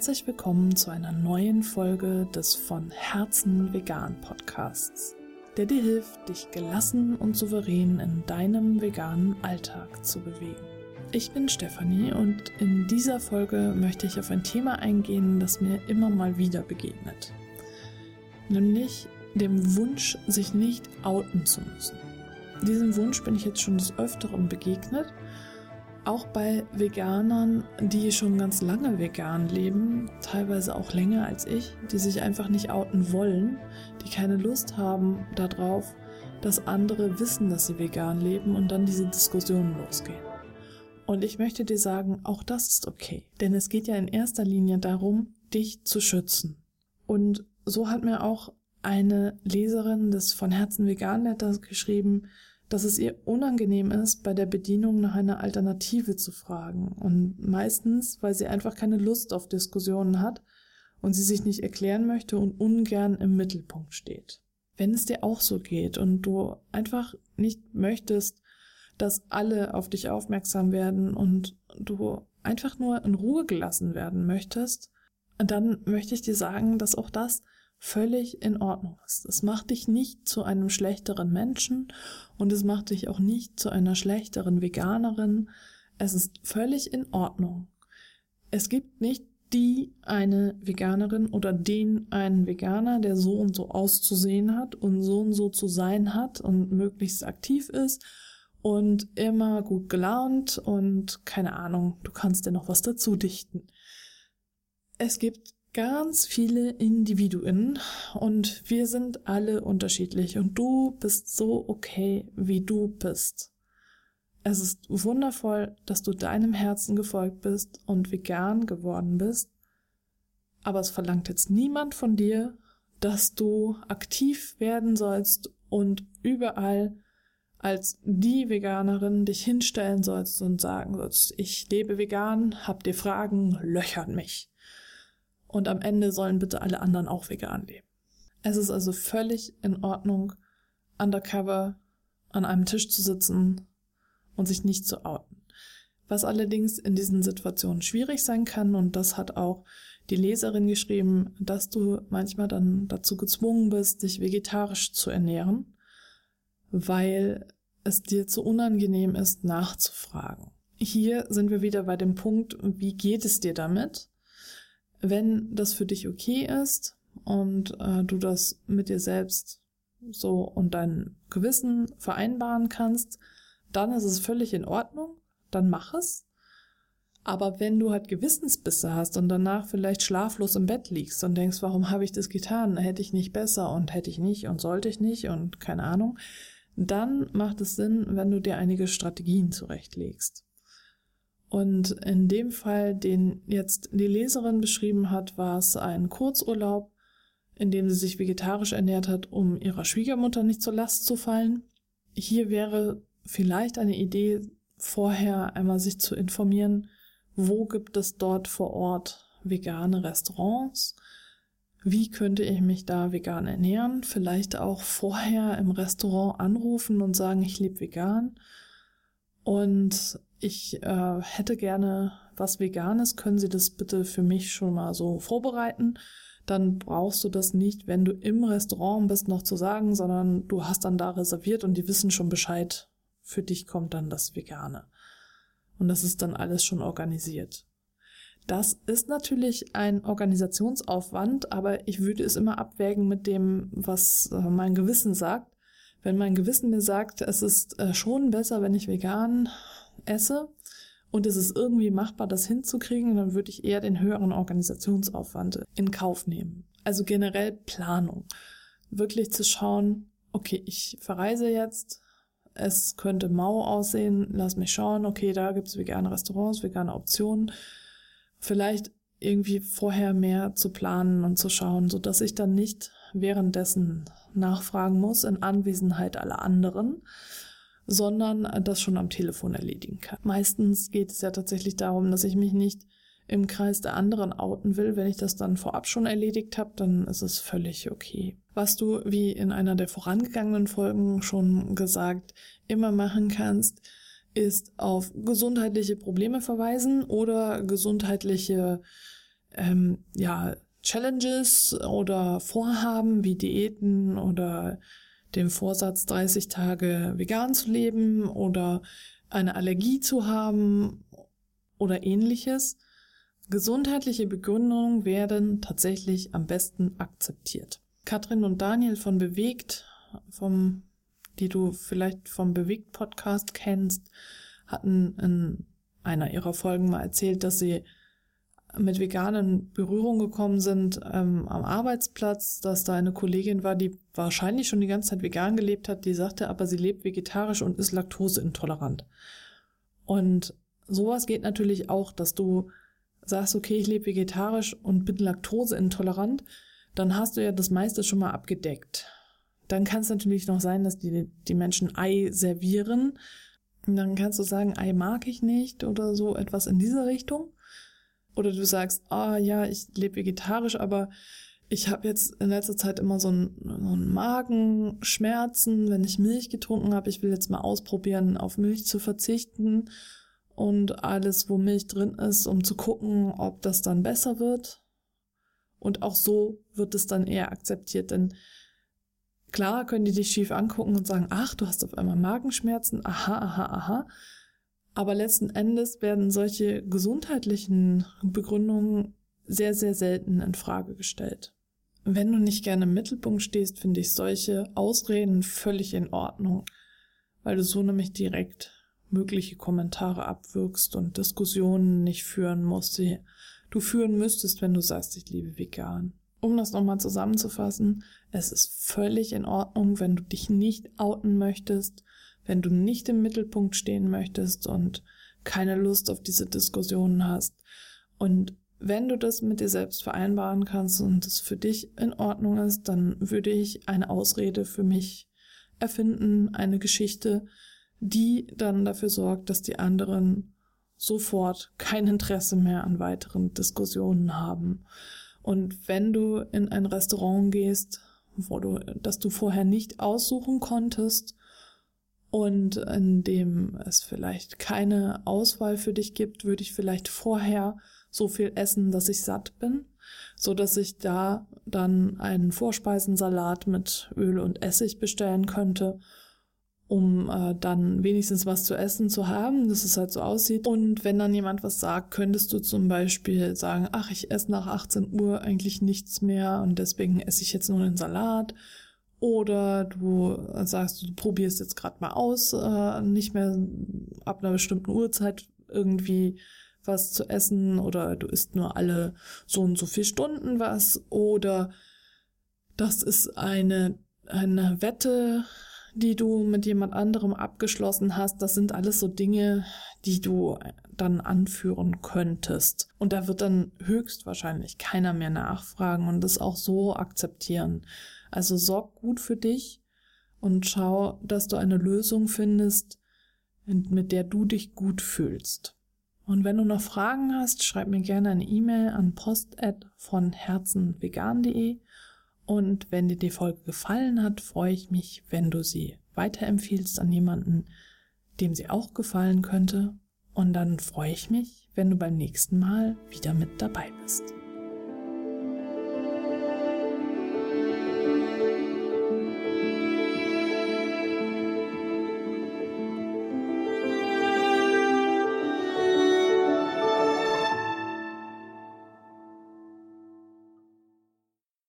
Herzlich willkommen zu einer neuen Folge des von Herzen vegan Podcasts, der dir hilft, dich gelassen und souverän in deinem veganen Alltag zu bewegen. Ich bin Stefanie und in dieser Folge möchte ich auf ein Thema eingehen, das mir immer mal wieder begegnet. Nämlich dem Wunsch, sich nicht outen zu müssen. Diesem Wunsch bin ich jetzt schon des Öfteren begegnet auch bei Veganern, die schon ganz lange vegan leben, teilweise auch länger als ich, die sich einfach nicht outen wollen, die keine Lust haben darauf, dass andere wissen, dass sie vegan leben und dann diese Diskussionen losgehen. Und ich möchte dir sagen, auch das ist okay, denn es geht ja in erster Linie darum, dich zu schützen. Und so hat mir auch eine Leserin des von Herzen Vegan Letters geschrieben, dass es ihr unangenehm ist, bei der Bedienung nach einer Alternative zu fragen. Und meistens, weil sie einfach keine Lust auf Diskussionen hat und sie sich nicht erklären möchte und ungern im Mittelpunkt steht. Wenn es dir auch so geht und du einfach nicht möchtest, dass alle auf dich aufmerksam werden und du einfach nur in Ruhe gelassen werden möchtest, dann möchte ich dir sagen, dass auch das völlig in Ordnung ist. Es macht dich nicht zu einem schlechteren Menschen und es macht dich auch nicht zu einer schlechteren Veganerin. Es ist völlig in Ordnung. Es gibt nicht die eine Veganerin oder den einen Veganer, der so und so auszusehen hat und so und so zu sein hat und möglichst aktiv ist und immer gut gelaunt und keine Ahnung, du kannst dir noch was dazu dichten. Es gibt ganz viele Individuen und wir sind alle unterschiedlich und du bist so okay, wie du bist. Es ist wundervoll, dass du deinem Herzen gefolgt bist und vegan geworden bist, aber es verlangt jetzt niemand von dir, dass du aktiv werden sollst und überall als die Veganerin dich hinstellen sollst und sagen sollst, ich lebe vegan, habt ihr Fragen, löchert mich und am Ende sollen bitte alle anderen auch vegan leben. Es ist also völlig in Ordnung, undercover an einem Tisch zu sitzen und sich nicht zu outen. Was allerdings in diesen Situationen schwierig sein kann, und das hat auch die Leserin geschrieben, dass du manchmal dann dazu gezwungen bist, dich vegetarisch zu ernähren, weil es dir zu unangenehm ist, nachzufragen. Hier sind wir wieder bei dem Punkt, wie geht es dir damit? Wenn das für dich okay ist und äh, du das mit dir selbst so und dein Gewissen vereinbaren kannst, dann ist es völlig in Ordnung, dann mach es. Aber wenn du halt Gewissensbisse hast und danach vielleicht schlaflos im Bett liegst und denkst, warum habe ich das getan? Hätte ich nicht besser und hätte ich nicht und sollte ich nicht und keine Ahnung, dann macht es Sinn, wenn du dir einige Strategien zurechtlegst. Und in dem Fall, den jetzt die Leserin beschrieben hat, war es ein Kurzurlaub, in dem sie sich vegetarisch ernährt hat, um ihrer Schwiegermutter nicht zur Last zu fallen. Hier wäre vielleicht eine Idee, vorher einmal sich zu informieren, wo gibt es dort vor Ort vegane Restaurants? Wie könnte ich mich da vegan ernähren? Vielleicht auch vorher im Restaurant anrufen und sagen, ich lebe vegan. Und ich äh, hätte gerne was Veganes, können Sie das bitte für mich schon mal so vorbereiten? Dann brauchst du das nicht, wenn du im Restaurant bist, noch zu sagen, sondern du hast dann da reserviert und die wissen schon Bescheid. Für dich kommt dann das Vegane. Und das ist dann alles schon organisiert. Das ist natürlich ein Organisationsaufwand, aber ich würde es immer abwägen mit dem, was äh, mein Gewissen sagt. Wenn mein Gewissen mir sagt, es ist äh, schon besser, wenn ich vegan esse und es ist irgendwie machbar, das hinzukriegen, dann würde ich eher den höheren Organisationsaufwand in Kauf nehmen. Also generell Planung. Wirklich zu schauen, okay, ich verreise jetzt, es könnte mau aussehen, lass mich schauen, okay, da gibt es vegane Restaurants, vegane Optionen. Vielleicht irgendwie vorher mehr zu planen und zu schauen, so dass ich dann nicht währenddessen nachfragen muss in Anwesenheit aller anderen, sondern das schon am Telefon erledigen kann. Meistens geht es ja tatsächlich darum, dass ich mich nicht im Kreis der anderen outen will. Wenn ich das dann vorab schon erledigt habe, dann ist es völlig okay. Was du, wie in einer der vorangegangenen Folgen schon gesagt, immer machen kannst, ist auf gesundheitliche Probleme verweisen oder gesundheitliche ähm, ja, Challenges oder Vorhaben wie Diäten oder dem Vorsatz, 30 Tage vegan zu leben oder eine Allergie zu haben oder ähnliches. Gesundheitliche Begründungen werden tatsächlich am besten akzeptiert. Katrin und Daniel von Bewegt, vom, die du vielleicht vom Bewegt Podcast kennst, hatten in einer ihrer Folgen mal erzählt, dass sie mit veganen Berührung gekommen sind ähm, am Arbeitsplatz, dass da eine Kollegin war, die wahrscheinlich schon die ganze Zeit vegan gelebt hat, die sagte, aber sie lebt vegetarisch und ist laktoseintolerant. Und sowas geht natürlich auch, dass du sagst, okay, ich lebe vegetarisch und bin laktoseintolerant, dann hast du ja das meiste schon mal abgedeckt. Dann kann es natürlich noch sein, dass die, die Menschen Ei servieren. Und dann kannst du sagen, Ei mag ich nicht oder so etwas in diese Richtung. Oder du sagst, ah ja, ich lebe vegetarisch, aber ich habe jetzt in letzter Zeit immer so ein, so ein Magenschmerzen, wenn ich Milch getrunken habe. Ich will jetzt mal ausprobieren, auf Milch zu verzichten und alles, wo Milch drin ist, um zu gucken, ob das dann besser wird. Und auch so wird es dann eher akzeptiert, denn klar können die dich schief angucken und sagen, ach, du hast auf einmal Magenschmerzen, aha, aha, aha. Aber letzten Endes werden solche gesundheitlichen Begründungen sehr, sehr selten in Frage gestellt. Wenn du nicht gerne im Mittelpunkt stehst, finde ich solche Ausreden völlig in Ordnung, weil du so nämlich direkt mögliche Kommentare abwirkst und Diskussionen nicht führen musst, die du führen müsstest, wenn du sagst, ich liebe vegan. Um das nochmal zusammenzufassen, es ist völlig in Ordnung, wenn du dich nicht outen möchtest, wenn du nicht im Mittelpunkt stehen möchtest und keine Lust auf diese Diskussionen hast. Und wenn du das mit dir selbst vereinbaren kannst und es für dich in Ordnung ist, dann würde ich eine Ausrede für mich erfinden, eine Geschichte, die dann dafür sorgt, dass die anderen sofort kein Interesse mehr an weiteren Diskussionen haben. Und wenn du in ein Restaurant gehst, wo du, das du vorher nicht aussuchen konntest und in dem es vielleicht keine Auswahl für dich gibt, würde ich vielleicht vorher so viel essen, dass ich satt bin, so dass ich da dann einen Vorspeisensalat mit Öl und Essig bestellen könnte um äh, dann wenigstens was zu essen zu haben, dass es halt so aussieht. Und wenn dann jemand was sagt, könntest du zum Beispiel sagen, ach, ich esse nach 18 Uhr eigentlich nichts mehr und deswegen esse ich jetzt nur einen Salat. Oder du sagst, du probierst jetzt gerade mal aus, äh, nicht mehr ab einer bestimmten Uhrzeit irgendwie was zu essen oder du isst nur alle so und so viel Stunden was. Oder das ist eine, eine Wette, die du mit jemand anderem abgeschlossen hast, das sind alles so Dinge, die du dann anführen könntest. Und da wird dann höchstwahrscheinlich keiner mehr nachfragen und das auch so akzeptieren. Also sorg gut für dich und schau, dass du eine Lösung findest, mit der du dich gut fühlst. Und wenn du noch Fragen hast, schreib mir gerne eine E-Mail an post von herzenvegan.de und wenn dir die Folge gefallen hat, freue ich mich, wenn du sie weiterempfiehlst an jemanden, dem sie auch gefallen könnte. Und dann freue ich mich, wenn du beim nächsten Mal wieder mit dabei bist.